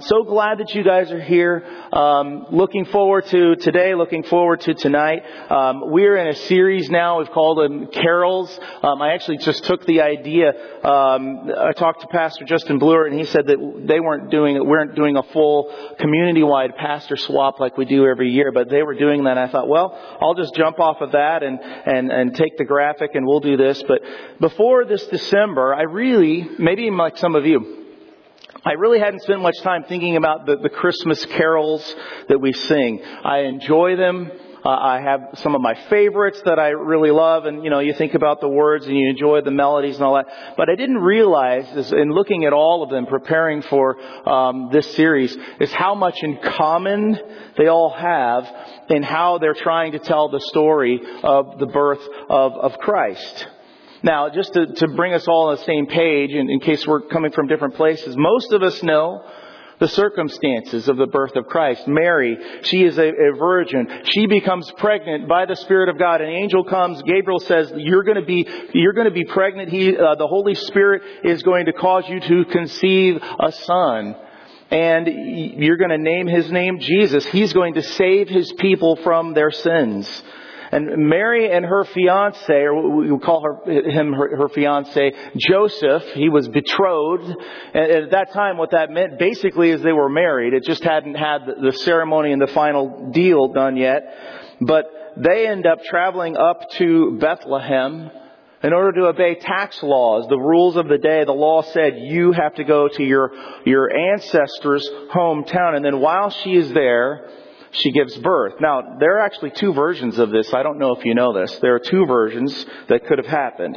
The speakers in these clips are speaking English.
So glad that you guys are here. Um, looking forward to today. Looking forward to tonight. Um, we're in a series now. We've called them carols. Um, I actually just took the idea. Um, I talked to Pastor Justin Bluer, and he said that they weren't doing weren't doing a full community-wide pastor swap like we do every year, but they were doing that. And I thought, well, I'll just jump off of that and and and take the graphic, and we'll do this. But before this December, I really, maybe like some of you. I really hadn't spent much time thinking about the, the Christmas carols that we sing. I enjoy them. Uh, I have some of my favorites that I really love, and you know, you think about the words and you enjoy the melodies and all that. But I didn't realize, in looking at all of them, preparing for um, this series, is how much in common they all have in how they're trying to tell the story of the birth of, of Christ. Now, just to, to bring us all on the same page, in, in case we're coming from different places, most of us know the circumstances of the birth of Christ. Mary, she is a, a, virgin. She becomes pregnant by the Spirit of God. An angel comes. Gabriel says, "You're going to be, you're going to be pregnant. He, uh, the Holy Spirit is going to cause you to conceive a son." And you're going to name his name Jesus. He's going to save his people from their sins. And Mary and her fiance, or we call her, him her, her fiance, Joseph, he was betrothed. And at that time, what that meant basically is they were married. It just hadn't had the ceremony and the final deal done yet. But they end up traveling up to Bethlehem in order to obey tax laws, the rules of the day, the law said you have to go to your, your ancestors' hometown. And then while she is there, she gives birth. Now, there are actually two versions of this. I don't know if you know this. There are two versions that could have happened.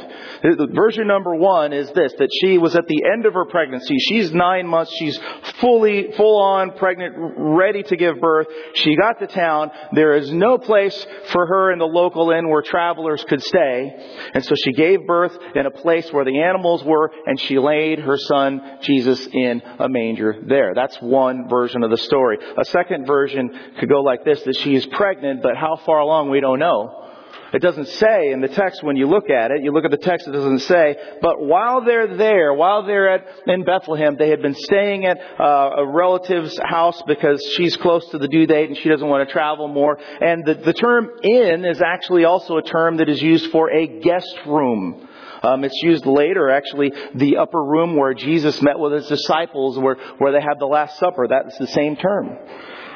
Version number one is this, that she was at the end of her pregnancy. She's nine months. She's fully, full on pregnant, ready to give birth. She got to town. There is no place for her in the local inn where travelers could stay. And so she gave birth in a place where the animals were and she laid her son, Jesus, in a manger there. That's one version of the story. A second version could go like this, that she is pregnant, but how far along we don't know. It doesn't say in the text when you look at it. You look at the text, it doesn't say. But while they're there, while they're at, in Bethlehem, they had been staying at uh, a relative's house because she's close to the due date and she doesn't want to travel more. And the, the term inn is actually also a term that is used for a guest room. Um, it's used later, actually, the upper room where Jesus met with his disciples, where, where they had the Last Supper. That's the same term.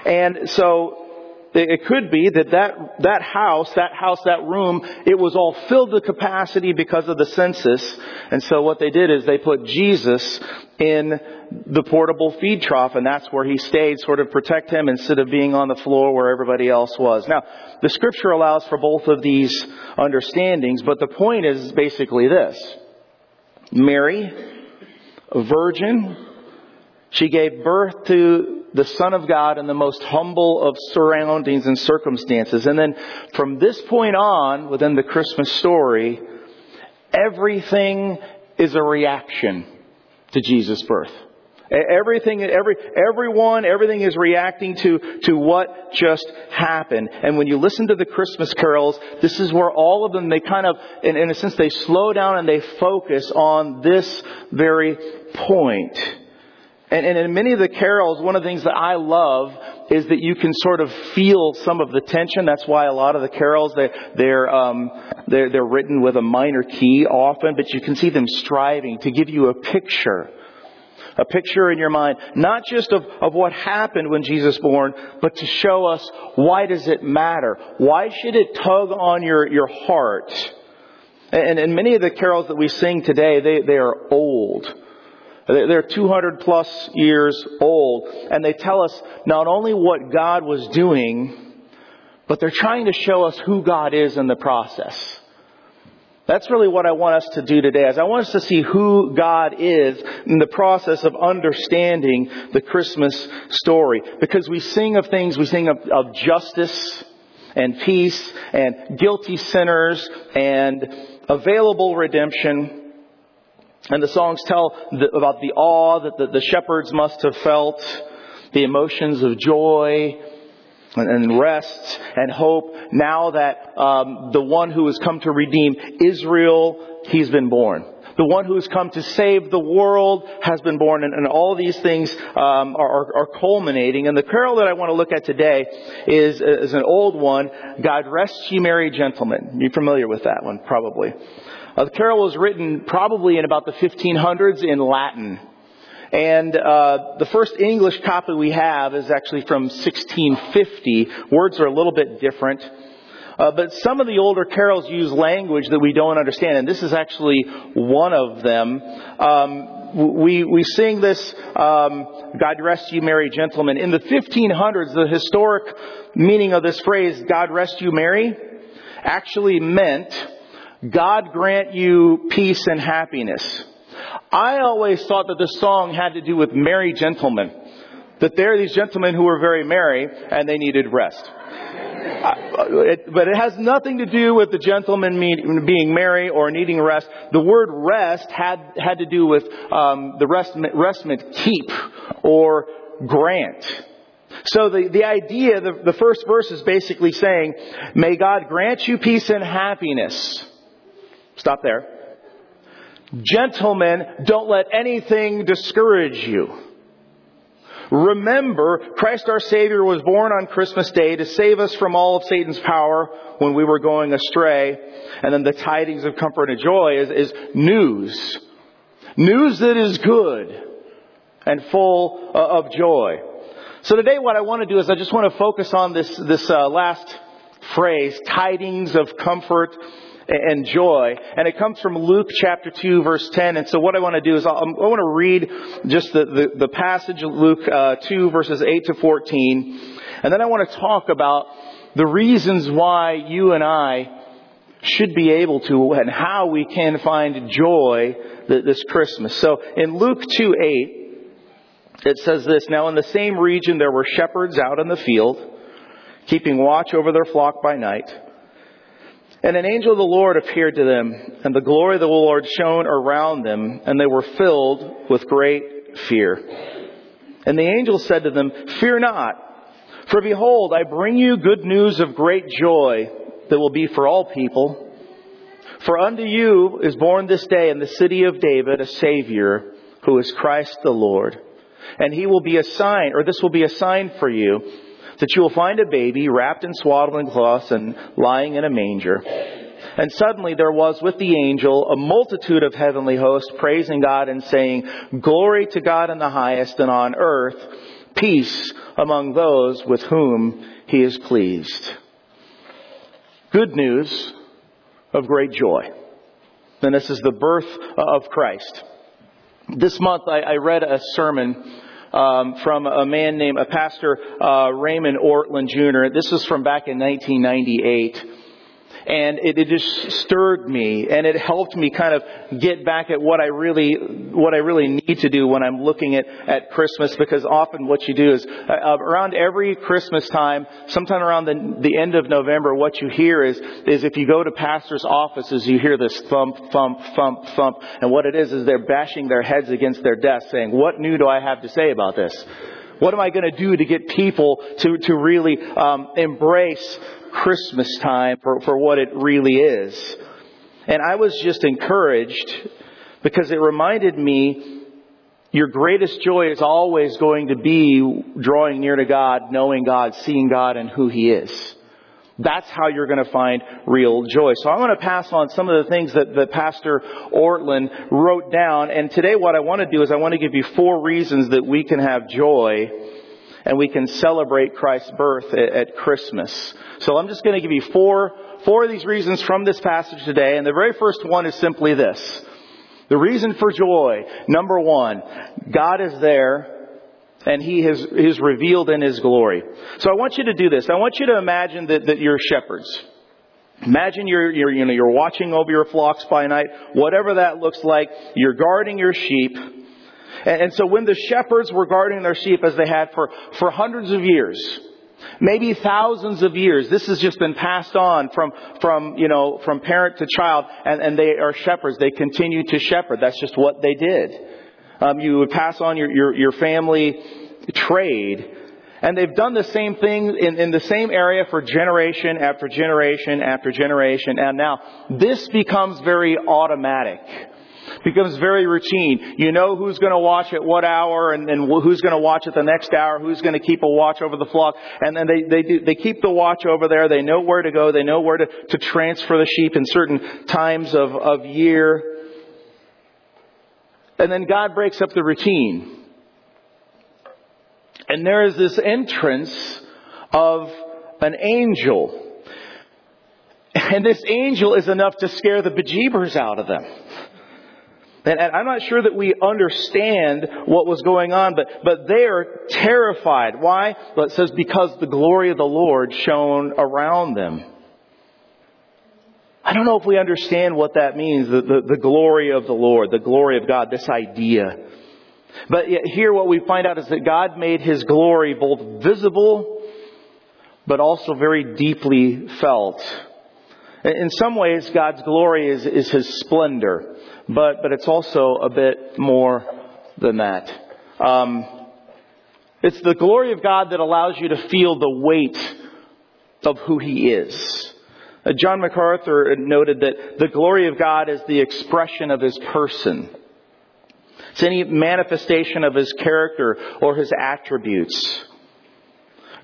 And so it could be that, that that house, that house, that room, it was all filled to capacity because of the census. And so what they did is they put Jesus in the portable feed trough and that's where he stayed, sort of protect him instead of being on the floor where everybody else was. Now, the scripture allows for both of these understandings, but the point is basically this. Mary, a virgin, she gave birth to the Son of God in the most humble of surroundings and circumstances. And then from this point on, within the Christmas story, everything is a reaction to Jesus' birth. Everything, every, everyone, everything is reacting to, to what just happened. And when you listen to the Christmas carols, this is where all of them, they kind of, in, in a sense, they slow down and they focus on this very point. And, and in many of the carols, one of the things that I love is that you can sort of feel some of the tension. That's why a lot of the carols they, they're um, they're they're written with a minor key often, but you can see them striving to give you a picture, a picture in your mind, not just of of what happened when Jesus was born, but to show us why does it matter? Why should it tug on your your heart? And, and many of the carols that we sing today, they they are old. They're 200 plus years old, and they tell us not only what God was doing, but they're trying to show us who God is in the process. That's really what I want us to do today, is I want us to see who God is in the process of understanding the Christmas story. Because we sing of things, we sing of, of justice and peace and guilty sinners and available redemption. And the songs tell the, about the awe that the, the, shepherds must have felt, the emotions of joy and, and rest and hope. Now that um, the one who has come to redeem Israel, he's been born. The one who has come to save the world has been born, and, and all these things um, are, are, culminating. And the carol that I want to look at today is, is an old one, God Rest Ye Merry Gentlemen. You're familiar with that one, probably. Uh, the carol was written probably in about the 1500s in Latin. And uh, the first English copy we have is actually from 1650. Words are a little bit different. Uh, but some of the older carols use language that we don't understand, and this is actually one of them. Um, we we sing this um, "God rest you, merry gentlemen." In the 1500s, the historic meaning of this phrase "God rest you, merry" actually meant God grant you peace and happiness. I always thought that this song had to do with merry gentlemen. That there are these gentlemen who were very merry and they needed rest. But it has nothing to do with the gentleman being merry or needing rest. The word rest had had to do with um, the rest, keep or grant. So the, the idea, the, the first verse is basically saying, May God grant you peace and happiness. Stop there. Gentlemen, don't let anything discourage you. Remember, Christ our Savior was born on Christmas Day to save us from all of Satan's power when we were going astray. And then the tidings of comfort and joy is, is news. News that is good and full uh, of joy. So today what I want to do is I just want to focus on this, this uh, last phrase, tidings of comfort and joy. And it comes from Luke chapter 2 verse 10. And so what I want to do is I'll, i want to read just the, the, the passage of Luke uh, 2 verses 8 to 14. And then I want to talk about the reasons why you and I should be able to and how we can find joy this Christmas. So in Luke 2 8, it says this, Now in the same region there were shepherds out in the field, keeping watch over their flock by night. And an angel of the Lord appeared to them, and the glory of the Lord shone around them, and they were filled with great fear. And the angel said to them, Fear not, for behold, I bring you good news of great joy that will be for all people. For unto you is born this day in the city of David a Savior, who is Christ the Lord. And he will be a sign, or this will be a sign for you that you will find a baby wrapped in swaddling cloths and lying in a manger. And suddenly there was with the angel a multitude of heavenly hosts praising God and saying, Glory to God in the highest and on earth, peace among those with whom he is pleased. Good news of great joy. And this is the birth of Christ. This month I, I read a sermon um, from a man named a pastor uh, Raymond Ortlund Jr. This is from back in 1998 and it, it, just stirred me and it helped me kind of get back at what I really what I really need to do when I'm looking at at Christmas because often what you do is uh, uh, around every Christmas time sometime around the the end of November what you hear is is if you go to pastors offices you hear this thump thump thump thump and what it is is they're bashing their heads against their desks saying what new do I have to say about this? What am I going to do to get people to, to really um, embrace Christmas time for, for what it really is. And I was just encouraged because it reminded me your greatest joy is always going to be drawing near to God, knowing God, seeing God and who He is. That's how you're going to find real joy. So I want to pass on some of the things that, that Pastor Ortlund wrote down. And today what I want to do is I want to give you four reasons that we can have joy and we can celebrate Christ's birth at, Christmas. So I'm just going to give you four, four of these reasons from this passage today. And the very first one is simply this. The reason for joy, number one, God is there and He has, is revealed in His glory. So I want you to do this. I want you to imagine that, that you're shepherds. Imagine you're, you're, you know, you're watching over your flocks by night, whatever that looks like. You're guarding your sheep. And so when the shepherds were guarding their sheep as they had for, for hundreds of years, maybe thousands of years, this has just been passed on from, from, you know, from parent to child, and, and they are shepherds. They continue to shepherd. That's just what they did. Um, you would pass on your, your, your family trade. And they've done the same thing in, in the same area for generation after generation after generation. And now this becomes very automatic. Becomes very routine. You know who's going to watch at what hour and, and who's going to watch at the next hour, who's going to keep a watch over the flock. And then they, they, do, they keep the watch over there. They know where to go. They know where to, to transfer the sheep in certain times of, of year. And then God breaks up the routine. And there is this entrance of an angel. And this angel is enough to scare the bejeebers out of them. And, I'm not sure that we understand what was going on, but, but they are terrified. Why? Well, it says because the glory of the Lord shone around them. I don't know if we understand what that means, the, the, the glory of the Lord, the glory of God, this idea. But here what we find out is that God made His glory both visible, but also very deeply felt. In some ways, God's glory is, is His splendor but, but it's also a bit more than that. Um, it's the glory of God that allows you to feel the weight of who He is. Uh, John MacArthur noted that the glory of God is the expression of His person. It's any manifestation of His character or His attributes.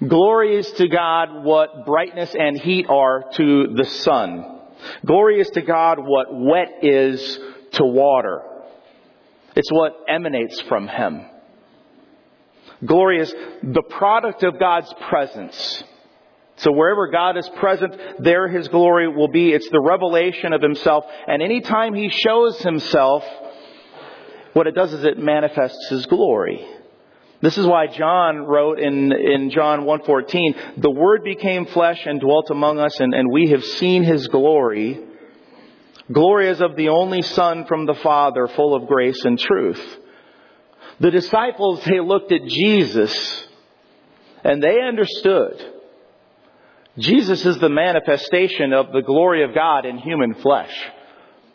Glory is to God what brightness and heat are to the sun. Glory is to God what wet is to water. It's what emanates from Him. Glory is the product of God's presence. So wherever God is present, there His glory will be. It's the revelation of Himself. And anytime He shows Himself, what it does is it manifests His glory. This is why John wrote in, in John 1.14, The Word became flesh and dwelt among us, and, and we have seen His glory, Glory is of the only Son from the Father, full of grace and truth. The disciples, they looked at Jesus and they understood. Jesus is the manifestation of the glory of God in human flesh.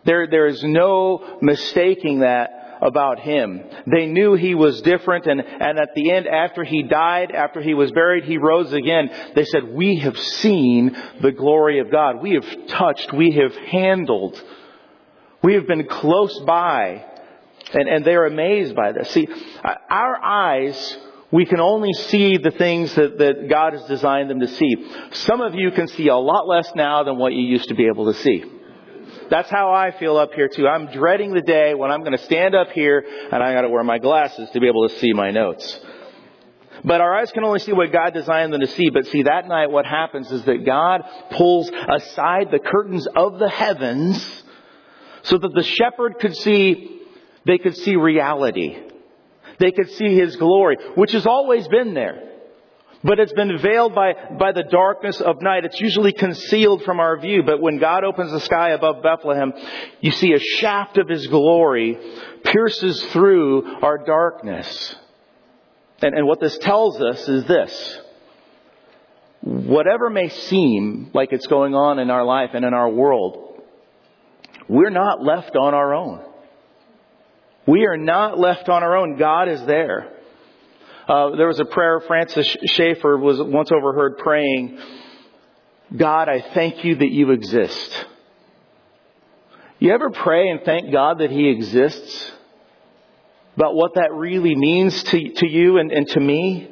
There, there is no mistaking that about him. They knew he was different and, and at the end, after he died, after he was buried, he rose again. They said, we have seen the glory of God. We have touched, we have handled, we have been close by. And, and they're amazed by this. See, uh, our eyes, we can only see the things that, that God has designed them to see. Some of you can see a lot less now than what you used to be able to see. That's how I feel up here too. I'm dreading the day when I'm going to stand up here and I got to wear my glasses to be able to see my notes. But our eyes can only see what God designed them to see. But see, that night what happens is that God pulls aside the curtains of the heavens so that the shepherd could see, they could see reality. They could see His glory, which has always been there but it's been veiled by, by the darkness of night. It's usually concealed from our view, but when God opens the sky above Bethlehem, you see a shaft of His glory pierces through our darkness. And, and what this tells us is this. Whatever may seem like it's going on in our life and in our world, we're not left on our own. We are not left on our own. God is there. Uh, there was a prayer Francis Schaeffer was once overheard praying, God, I thank you that you exist. You ever pray and thank God that He exists? About what that really means to, to you and, and to me?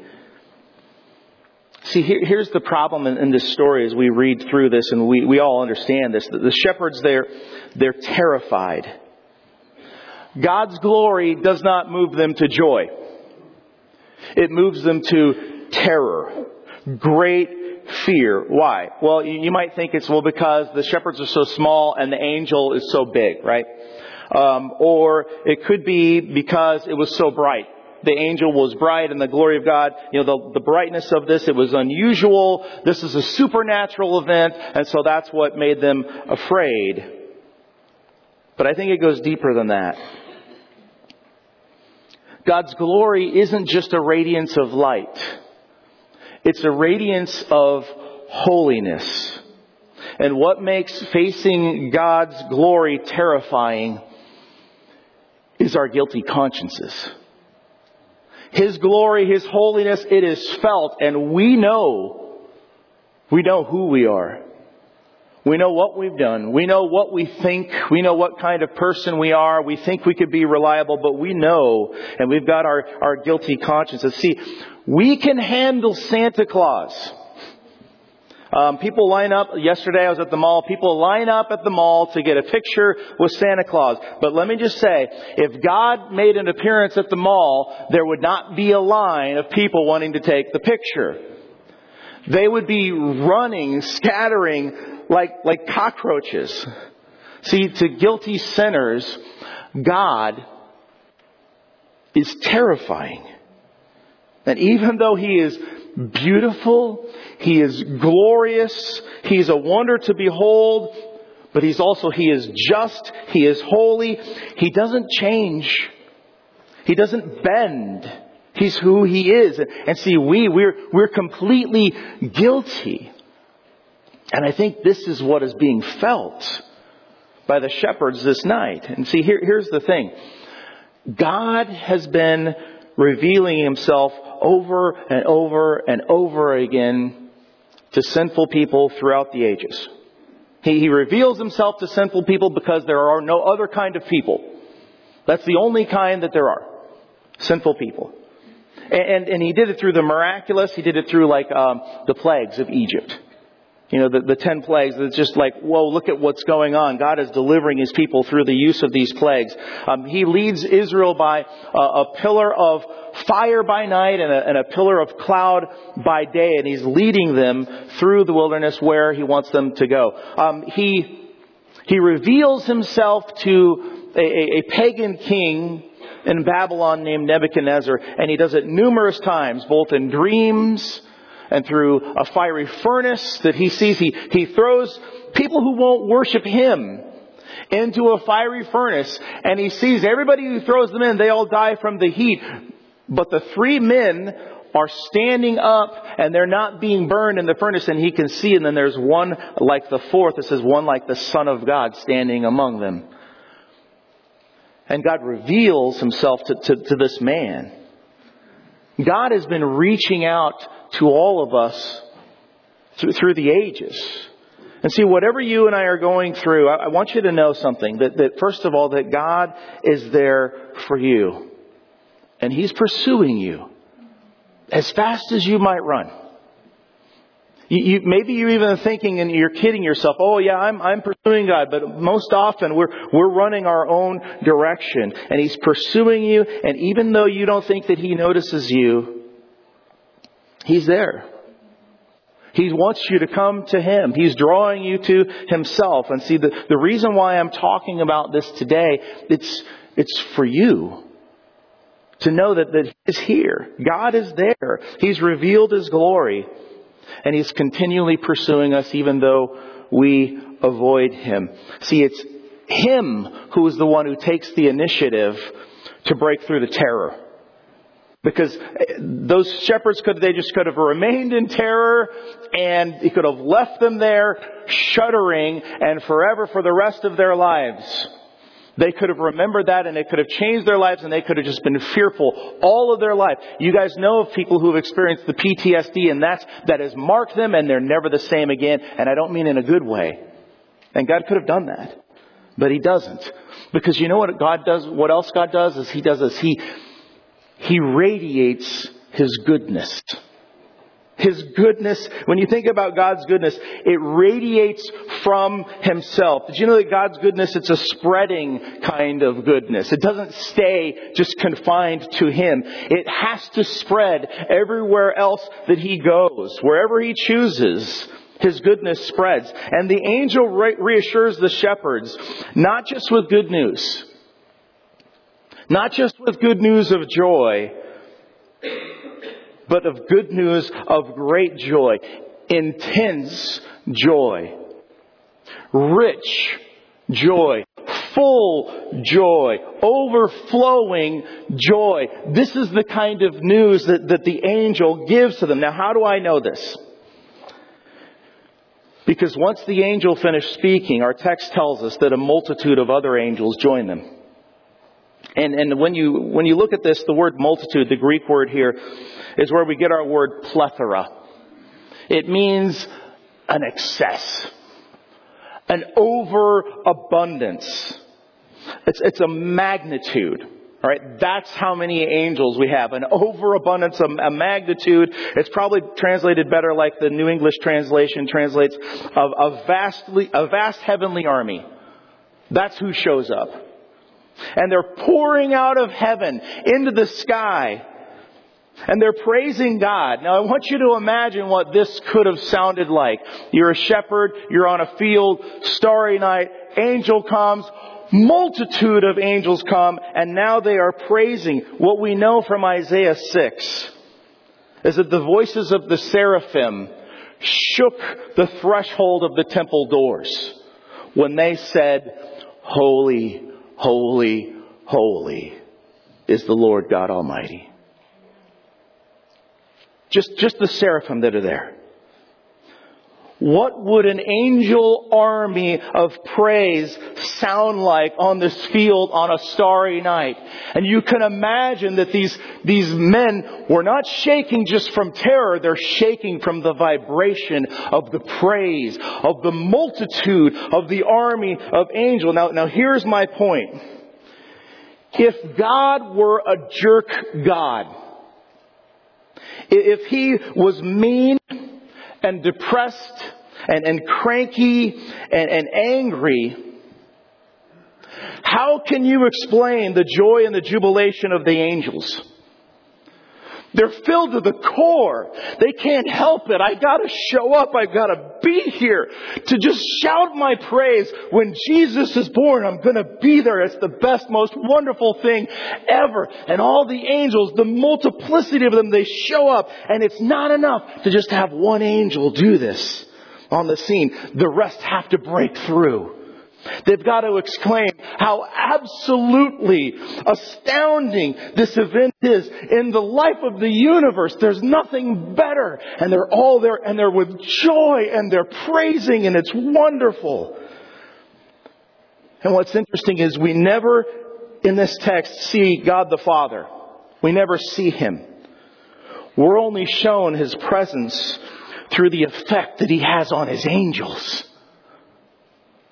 See, here, here's the problem in, in, this story as we read through this, and we, we all understand this. The shepherds, they're, they're terrified. God's glory does not move them to joy. It moves them to terror, great fear. Why? Well, you might think it's, well, because the shepherds are so small and the angel is so big, right? Um, or it could be because it was so bright. The angel was bright and the glory of God, you know, the, the brightness of this, it was unusual. This is a supernatural event, and so that's what made them afraid. But I think it goes deeper than that. God's glory isn't just a radiance of light. It's a radiance of holiness. And what makes facing God's glory terrifying is our guilty consciences. His glory, His holiness, it is felt and we know, we know who we are. We know what we've done. We know what we think. We know what kind of person we are. We think we could be reliable, but we know, and we've got our, our guilty consciences. See, we can handle Santa Claus. Um, people line up. Yesterday I was at the mall. People line up at the mall to get a picture with Santa Claus. But let me just say, if God made an appearance at the mall, there would not be a line of people wanting to take the picture. They would be running, scattering like, like cockroaches. See, to guilty sinners, God is terrifying. And even though He is beautiful, He is glorious, He's a wonder to behold, but He's also, He is just, He is holy, He doesn't change. He doesn't bend. He's who He is. And see, we, we're, we're completely guilty. And I think this is what is being felt by the shepherds this night. And see, here, here's the thing. God has been revealing himself over and over and over again to sinful people throughout the ages. He, he reveals himself to sinful people because there are no other kind of people. That's the only kind that there are. Sinful people. And, and, and he did it through the miraculous. He did it through like um, the plagues of Egypt you know, the, the ten plagues, it's just like, whoa, look at what's going on. God is delivering his people through the use of these plagues. Um, he leads Israel by uh, a pillar of fire by night and a, and a pillar of cloud by day, and he's leading them through the wilderness where he wants them to go. Um, he, he reveals himself to a, a, a pagan king in Babylon named Nebuchadnezzar, and he does it numerous times, both in dreams, and through a fiery furnace that he sees, he, he throws people who won't worship him into a fiery furnace and he sees everybody who throws them in, they all die from the heat. But the three men are standing up and they're not being burned in the furnace and he can see and then there's one like the fourth, it says one like the Son of God standing among them. And God reveals himself to, to, to this man. God has been reaching out to all of us through, through the ages. And see, whatever you and I are going through, I, I want you to know something. That, that first of all, that God is there for you. And He's pursuing you as fast as you might run. You, you, maybe you're even thinking and you're kidding yourself, oh yeah, I'm, I'm pursuing God, but most often we're, we're running our own direction and He's pursuing you and even though you don't think that He notices you, He's there. He wants you to come to Him. He's drawing you to Himself. And see, the, the reason why I'm talking about this today, it's, it's for you. To know that, that He is here. God is there. He's revealed His glory. And He's continually pursuing us even though we avoid Him. See, it's Him who is the one who takes the initiative to break through the terror. Because eh, those shepherds could, they just could have remained in terror and he could have left them there shuddering and forever for the rest of their lives. They could have remembered that and it could have changed their lives and they could have just been fearful all of their life. You guys know of people who have experienced the PTSD and that's, that has marked them and they're never the same again. And I don't mean in a good way. And God could have done that. But He doesn't. Because you know what God does, what else God does is He does this. He, he radiates His goodness. His goodness, when you think about God's goodness, it radiates from Himself. Did you know that God's goodness, it's a spreading kind of goodness. It doesn't stay just confined to Him. It has to spread everywhere else that He goes. Wherever He chooses, His goodness spreads. And the angel reassures the shepherds, not just with good news, not just with good news of joy, but of good news of great joy, intense joy, rich joy, full joy, overflowing joy. This is the kind of news that, that the angel gives to them. Now, how do I know this? Because once the angel finished speaking, our text tells us that a multitude of other angels joined them. And, and when you, when you look at this, the word multitude, the Greek word here, is where we get our word plethora. It means an excess. an overabundance. It's, it's a magnitude. All right, that's how many angels we have. An overabundance, a, a magnitude. It's probably translated better like the New English translation translates of a vastly, a vast heavenly army. That's who shows up. And they're pouring out of heaven into the sky. And they're praising God. Now I want you to imagine what this could have sounded like. You're a shepherd, you're on a field, starry night, angel comes, multitude of angels come, and now they are praising. What we know from Isaiah 6 is that the voices of the seraphim shook the threshold of the temple doors when they said, Holy, holy, holy is the Lord God Almighty. Just, just the seraphim that are there. What would an angel army of praise sound like on this field on a starry night? And you can imagine that these, these men were not shaking just from terror, they're shaking from the vibration of the praise, of the multitude of the army of angels. Now, now here's my point. If God were a jerk God, if he was mean and depressed and, and cranky and, and angry, how can you explain the joy and the jubilation of the angels? They're filled to the core. They can't help it. I gotta show up. I gotta be here to just shout my praise. When Jesus is born, I'm gonna be there. It's the best, most wonderful thing ever. And all the angels, the multiplicity of them, they show up. And it's not enough to just have one angel do this on the scene. The rest have to break through. They've got to exclaim how absolutely astounding this event is in the life of the universe. There's nothing better. And they're all there and they're with joy and they're praising and it's wonderful. And what's interesting is we never in this text see God the Father. We never see Him. We're only shown His presence through the effect that He has on His angels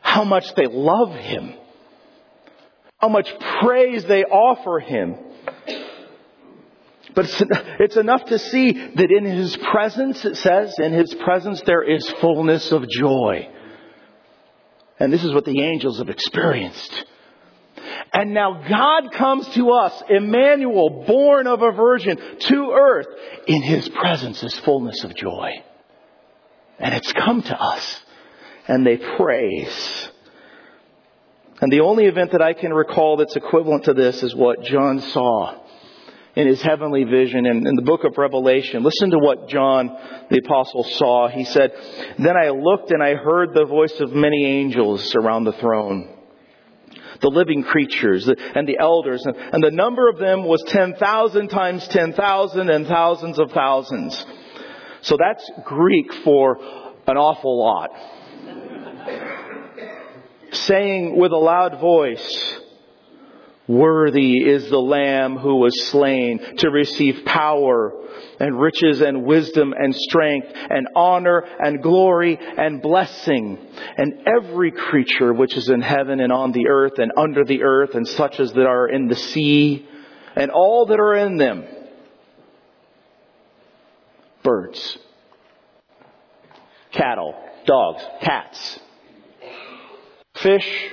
how much they love him, how much praise they offer him. But it's, enough to see that in his presence, it says, in his presence there is fullness of joy. And this is what the angels have experienced. And now God comes to us, Emmanuel, born of a virgin, to earth. In his presence is fullness of joy. And it's come to us and they praise. And the only event that I can recall that's equivalent to this is what John saw in his heavenly vision in, in, the book of Revelation. Listen to what John the apostle saw. He said, Then I looked and I heard the voice of many angels around the throne. The living creatures and the elders, and the number of them was 10,000 times 10,000 and thousands of thousands. So that's Greek for an awful lot saying with a loud voice, Worthy is the Lamb who was slain to receive power and riches and wisdom and strength and honor and glory and blessing. And every creature which is in heaven and on the earth and under the earth and such as that are in the sea and all that are in them. Birds, cattle, dogs, cats, fish,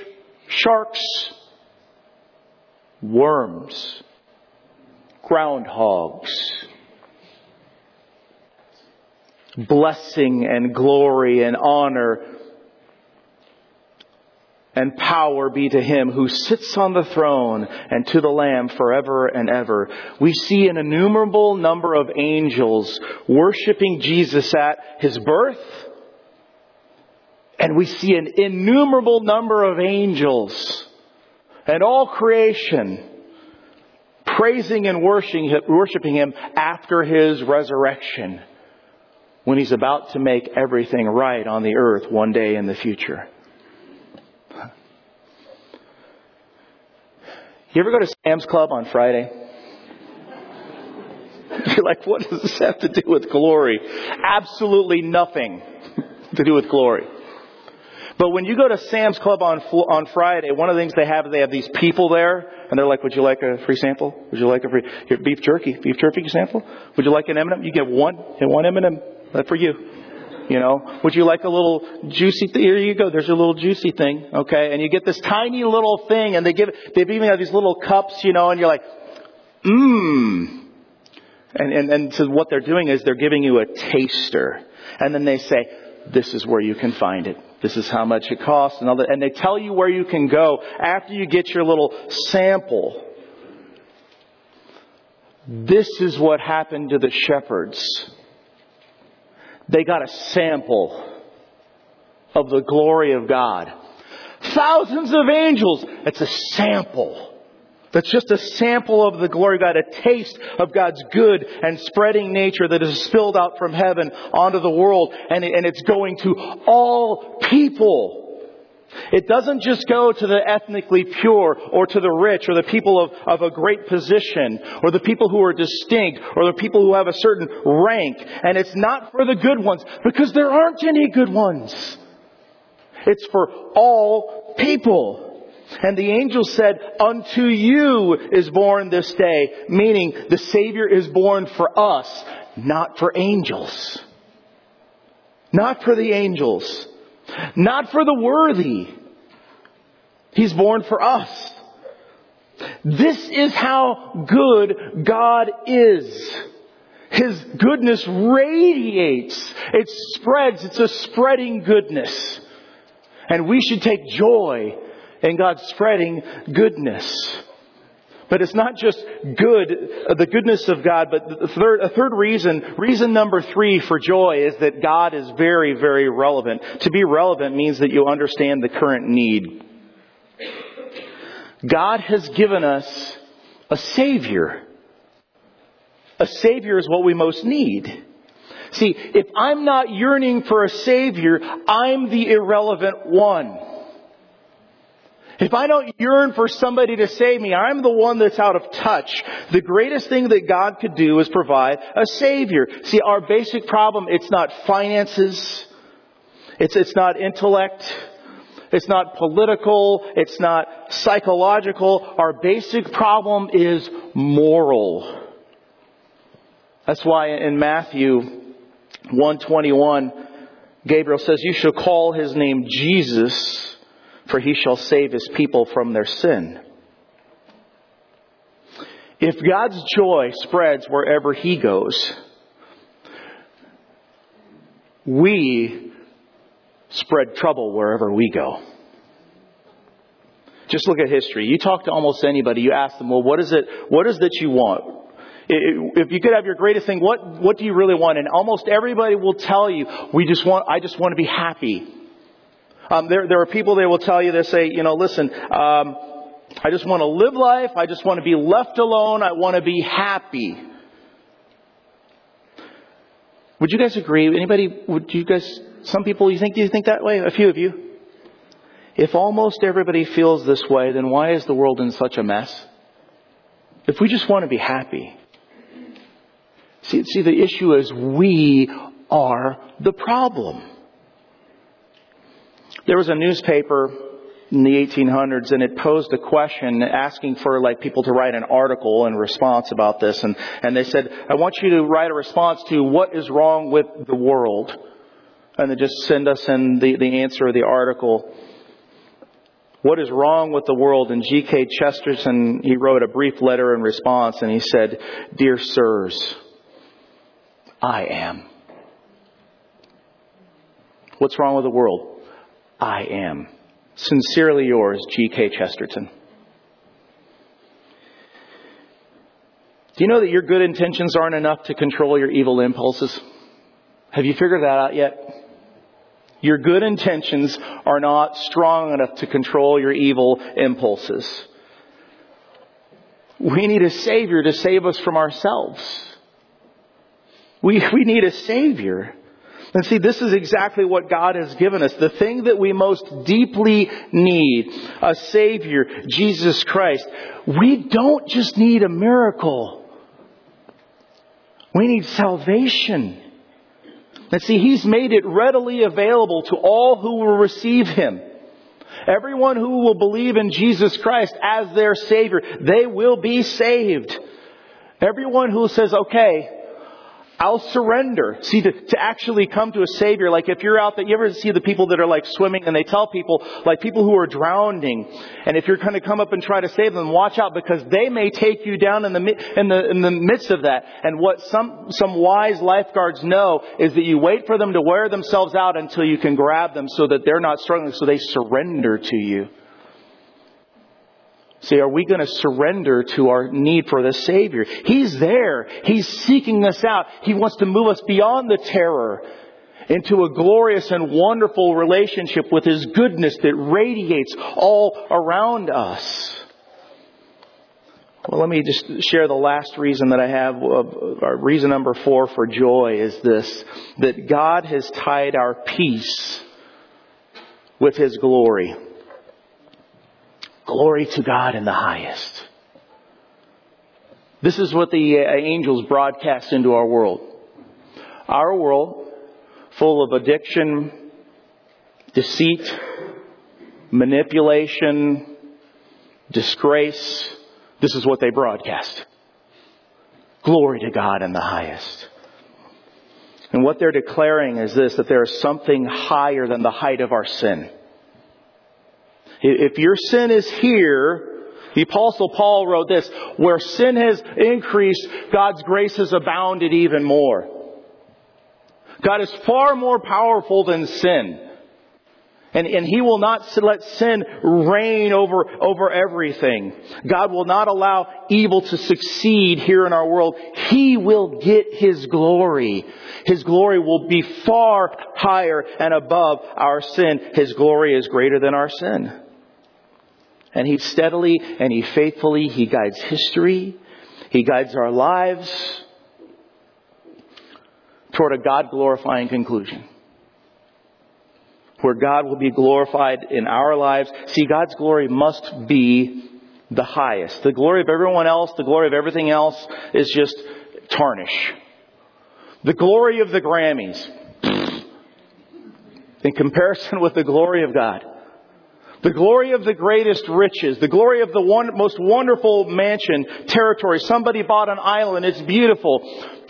sharks, worms, groundhogs. Blessing and glory and honor and power be to him who sits on the throne and to the Lamb forever and ever. We see an innumerable number of angels worshiping Jesus at his birth, and we see an innumerable number of angels and all creation praising and worshiping him after his resurrection when he's about to make everything right on the earth one day in the future. You ever go to Sam's Club on Friday? You're like, what does this have to do with glory? Absolutely nothing to do with glory. But when you go to Sam's Club on on Friday, one of the things they have is they have these people there, and they're like, "Would you like a free sample? Would you like a free here, beef jerky? Beef jerky sample? Would you like an M&M? You get one, and one M&M. For you. You know, would you like a little juicy? Th- here you go. There's a little juicy thing. Okay, and you get this tiny little thing, and they give they've even got these little cups, you know, and you're like, mmm. And, and and so what they're doing is they're giving you a taster, and then they say, this is where you can find it. This is how much it costs and all that. And they tell you where you can go after you get your little sample. This is what happened to the shepherds. They got a sample of the glory of God. Thousands of angels. It's a sample. That's just a sample of the glory of God, a taste of God's good and spreading nature that is spilled out from heaven onto the world, and, and it's going to all people. It doesn't just go to the ethnically pure or to the rich or the people of, of a great position or the people who are distinct or the people who have a certain rank. And it's not for the good ones because there aren't any good ones. It's for all people. And the angel said, unto you is born this day, meaning the Savior is born for us, not for angels. Not for the angels. Not for the worthy. He's born for us. This is how good God is. His goodness radiates. It spreads. It's a spreading goodness. And we should take joy in God spreading goodness. But it's not just good, uh, the goodness of God, but the third, a third reason, reason number three for joy is that God is very, very relevant. To be relevant means that you understand the current need. God has given us a Savior. A Savior is what we most need. See, if I'm not yearning for a Savior, I'm the irrelevant one. If I don't yearn for somebody to save me, I'm the one that's out of touch. The greatest thing that God could do is provide a Savior. See, our basic problem, it's not finances. It's, it's not intellect. It's not political. It's not psychological. Our basic problem is moral. That's why in Matthew 121, Gabriel says, you shall call his name Jesus for he shall save his people from their sin. If God's joy spreads wherever he goes, we spread trouble wherever we go. Just look at history. You talk to almost anybody, you ask them, well, what is it, what is that you want? If you could have your greatest thing, what, what do you really want? And almost everybody will tell you, we just want, I just want to be happy. Um, there, there are people they will tell you, they say, you know, listen, um, I just want to live life. I just want to be left alone. I want to be happy. Would you guys agree? Anybody? Would you guys? Some people, you think you think that way? A few of you. If almost everybody feels this way, then why is the world in such a mess? If we just want to be happy. See, see, the issue is we are the problem. There was a newspaper in the 1800s and it posed a question asking for like people to write an article in response about this and, and they said, I want you to write a response to what is wrong with the world. And they just send us in the, the answer of the article. What is wrong with the world? And G.K. Chesterton, he wrote a brief letter in response and he said, Dear sirs, I am. What's wrong with the world? I am. Sincerely yours, G.K. Chesterton. Do you know that your good intentions aren't enough to control your evil impulses? Have you figured that out yet? Your good intentions are not strong enough to control your evil impulses. We need a Savior to save us from ourselves. We, we need a Savior. And see, this is exactly what God has given us. The thing that we most deeply need, a Savior, Jesus Christ. We don't just need a miracle. We need salvation. And see, He's made it readily available to all who will receive Him. Everyone who will believe in Jesus Christ as their Savior, they will be saved. Everyone who says, okay, I'll surrender. See, to, to actually come to a Savior, like if you're out there, you ever see the people that are like swimming and they tell people, like people who are drowning, and if you're going to come up and try to save them, watch out because they may take you down in the, in the, in the midst of that. And what some, some wise lifeguards know is that you wait for them to wear themselves out until you can grab them so that they're not struggling, so they surrender to you. See, are we going to surrender to our need for the Savior? He's there. He's seeking us out. He wants to move us beyond the terror into a glorious and wonderful relationship with His goodness that radiates all around us. Well, let me just share the last reason that I have. Reason number four for joy is this, that God has tied our peace with His glory. Glory to God in the highest. This is what the uh, angels broadcast into our world. Our world, full of addiction, deceit, manipulation, disgrace, this is what they broadcast. Glory to God in the highest. And what they're declaring is this, that there is something higher than the height of our sin. If your sin is here, the apostle Paul wrote this, where sin has increased, God's grace has abounded even more. God is far more powerful than sin. And, and He will not let sin reign over, over everything. God will not allow evil to succeed here in our world. He will get His glory. His glory will be far higher and above our sin. His glory is greater than our sin. And He steadily and He faithfully, He guides history. He guides our lives toward a God glorifying conclusion. Where God will be glorified in our lives. See, God's glory must be the highest. The glory of everyone else, the glory of everything else is just tarnish. The glory of the Grammys, in comparison with the glory of God. The glory of the greatest riches, the glory of the one, most wonderful mansion, territory. Somebody bought an island, it's beautiful.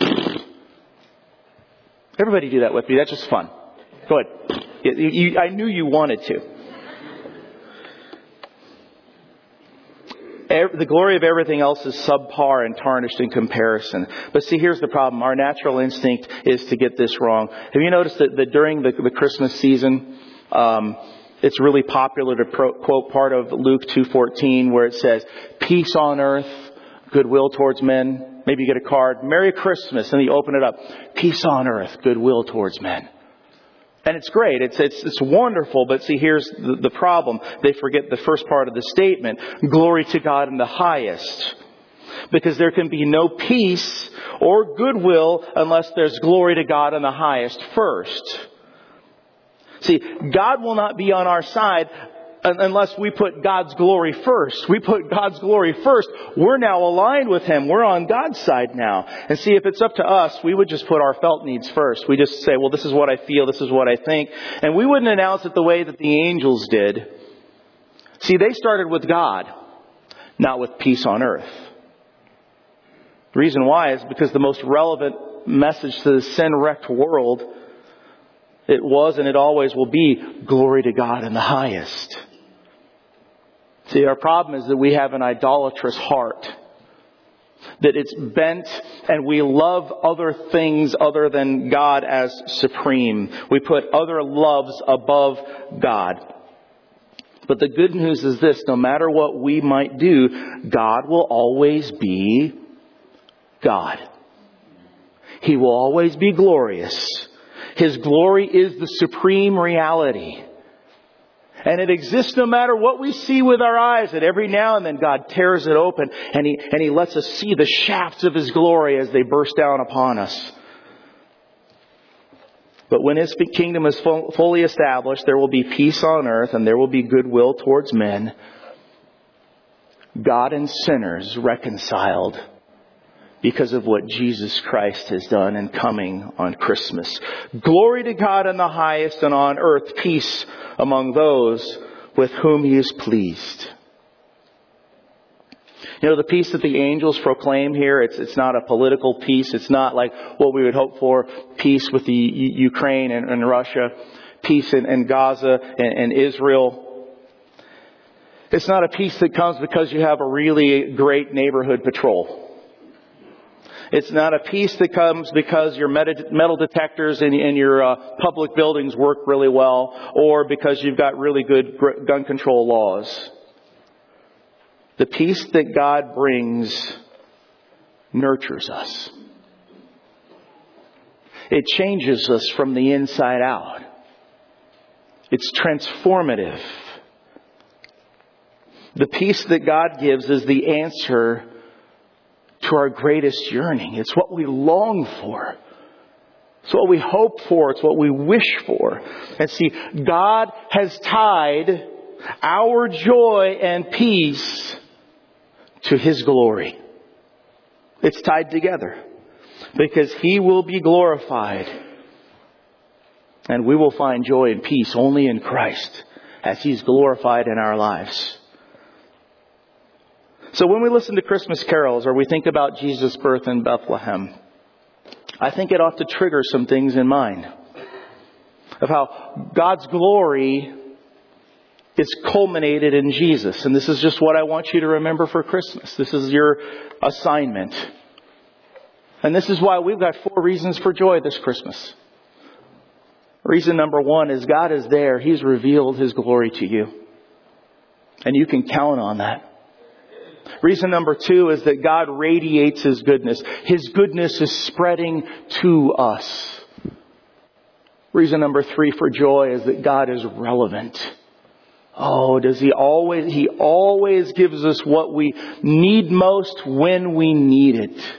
Everybody do that with me, that's just fun. Go ahead. You, you, I knew you wanted to. the glory of everything else is subpar and tarnished in comparison. But see, here's the problem. Our natural instinct is to get this wrong. Have you noticed that, that during the, the Christmas season, um, it's really popular to pro- quote part of Luke 2:14 where it says, "Peace on earth, goodwill towards men." Maybe you get a card, "Merry Christmas," and you open it up, "Peace on earth, goodwill towards men." And it's great. It's, it's, it's wonderful. But see, here's the, the problem. They forget the first part of the statement. Glory to God in the highest. Because there can be no peace or goodwill unless there's glory to God in the highest first. See, God will not be on our side unless we put God's glory first. We put God's glory first. We're now aligned with Him. We're on God's side now. And see, if it's up to us, we would just put our felt needs first. We just say, well, this is what I feel, this is what I think. And we wouldn't announce it the way that the angels did. See, they started with God, not with peace on earth. The reason why is because the most relevant message to the sin wrecked world it was and it always will be glory to God in the highest. See, our problem is that we have an idolatrous heart. That it's bent and we love other things other than God as supreme. We put other loves above God. But the good news is this, no matter what we might do, God will always be God. He will always be glorious. His glory is the supreme reality. And it exists no matter what we see with our eyes. And every now and then God tears it open and He, and He lets us see the shafts of His glory as they burst down upon us. But when His kingdom is fully established, there will be peace on earth and there will be goodwill towards men. God and sinners reconciled because of what Jesus Christ has done and coming on Christmas. Glory to God in the highest and on earth peace among those with whom he is pleased. You know, the peace that the angels proclaim here, it's, it's not a political peace. It's not like what we would hope for, peace with the U- Ukraine and, and, Russia, peace in, in Gaza and, and Israel. It's not a peace that comes because you have a really great neighborhood patrol. It's not a peace that comes because your metal detectors in, in your uh, public buildings work really well or because you've got really good gun control laws. The peace that God brings nurtures us. It changes us from the inside out. It's transformative. The peace that God gives is the answer to our greatest yearning. It's what we long for. It's what we hope for. It's what we wish for. And see, God has tied our joy and peace to His glory. It's tied together because He will be glorified and we will find joy and peace only in Christ as He's glorified in our lives. So when we listen to Christmas carols or we think about Jesus' birth in Bethlehem, I think it ought to trigger some things in mind of how God's glory is culminated in Jesus. And this is just what I want you to remember for Christmas. This is your assignment. And this is why we've got four reasons for joy this Christmas. Reason number one is God is there. He's revealed His glory to you. And you can count on that. Reason number two is that God radiates His goodness. His goodness is spreading to us. Reason number three for joy is that God is relevant. Oh, does He always, He always gives us what we need most when we need it.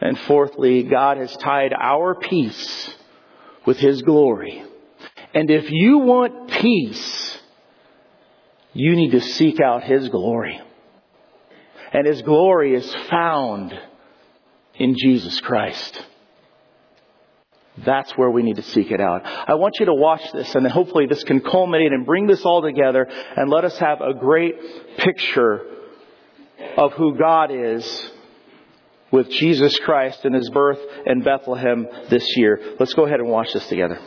And fourthly, God has tied our peace with His glory. And if you want peace, you need to seek out His glory. And His glory is found in Jesus Christ. That's where we need to seek it out. I want you to watch this and hopefully this can culminate and bring this all together and let us have a great picture of who God is with Jesus Christ and His birth in Bethlehem this year. Let's go ahead and watch this together.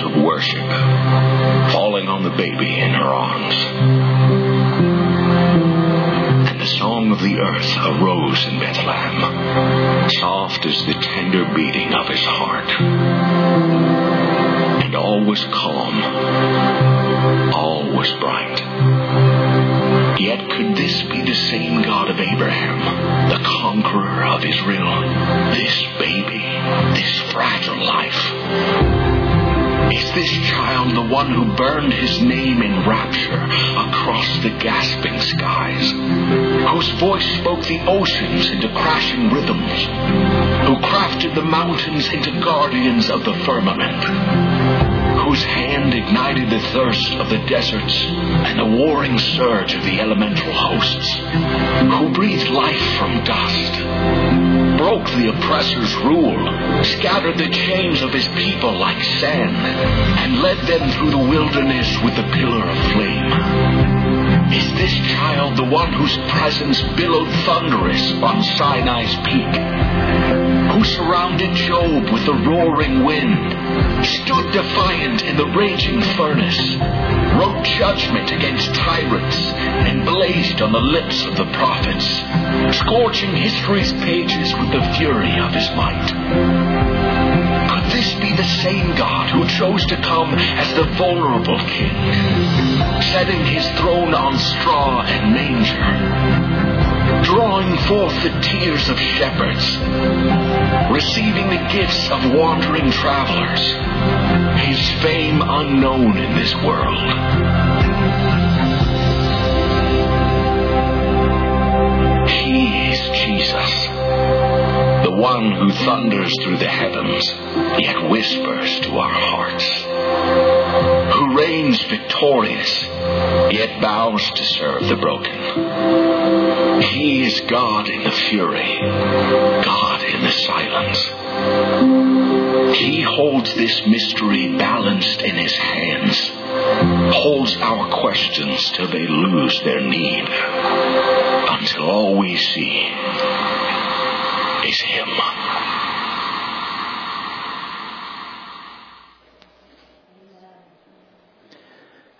Of worship, falling on the baby in her arms. And the song of the earth arose in Bethlehem, soft as the tender beating of his heart. And all was calm, all was bright. Yet could this be the same God of Abraham, the conqueror of Israel? This baby, this fragile life? Is this child the one who burned his name in rapture across the gasping skies? Whose voice spoke the oceans into crashing rhythms? Who crafted the mountains into guardians of the firmament? whose hand ignited the thirst of the deserts and the warring surge of the elemental hosts, who breathed life from dust, broke the oppressor's rule, scattered the chains of his people like sand, and led them through the wilderness with the pillar of flame. Is this child the one whose presence billowed thunderous on Sinai's peak? Who surrounded Job with the roaring wind, stood defiant in the raging furnace, wrote judgment against tyrants, and blazed on the lips of the prophets, scorching history's pages with the fury of his might. Could this be the same God who chose to come as the vulnerable king, setting his throne on straw and manger, drawing forth the tears of shepherds, receiving the gifts of wandering travelers, his fame unknown in this world. He is Jesus, the one who thunders through the heavens, yet whispers to our hearts, who reigns victorious, yet bows to serve the broken. He is God in the fury, God in the silence. He holds this mystery balanced in his hands, holds our questions till they lose their need, until all we see is him.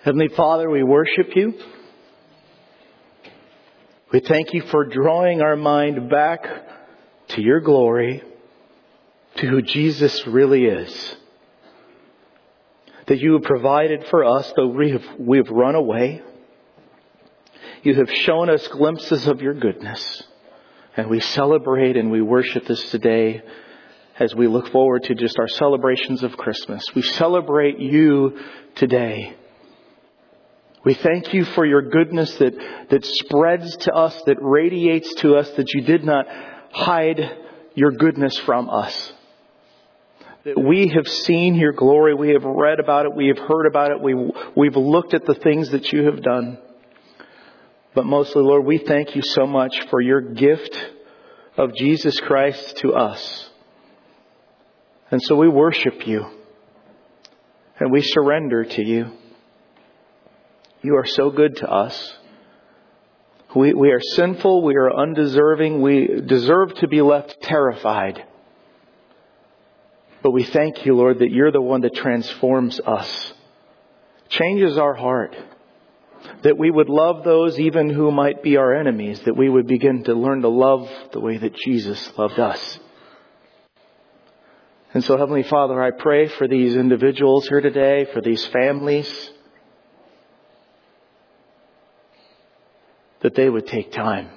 Heavenly Father, we worship you. We thank you for drawing our mind back to your glory, to who Jesus really is. That you have provided for us, though we have, we have run away. You have shown us glimpses of your goodness. And we celebrate and we worship this today as we look forward to just our celebrations of Christmas. We celebrate you today. We thank you for your goodness that, that spreads to us, that radiates to us, that you did not hide your goodness from us. That we have seen your glory, we have read about it, we have heard about it, we, we've looked at the things that you have done. But mostly, Lord, we thank you so much for your gift of Jesus Christ to us. And so we worship you and we surrender to you. You are so good to us. We, we are sinful. We are undeserving. We deserve to be left terrified. But we thank you, Lord, that you're the one that transforms us, changes our heart, that we would love those even who might be our enemies, that we would begin to learn to love the way that Jesus loved us. And so, Heavenly Father, I pray for these individuals here today, for these families, that they would take time,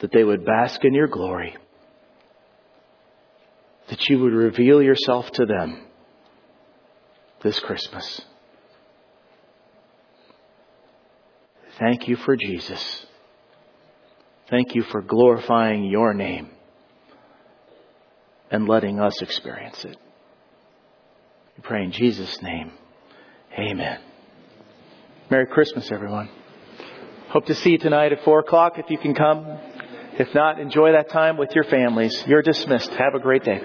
that they would bask in your glory, that you would reveal yourself to them this Christmas. Thank you for Jesus. Thank you for glorifying your name and letting us experience it. We pray in Jesus' name. Amen. Merry Christmas, everyone. Hope to see you tonight at 4 o'clock if you can come. If not, enjoy that time with your families. You're dismissed. Have a great day.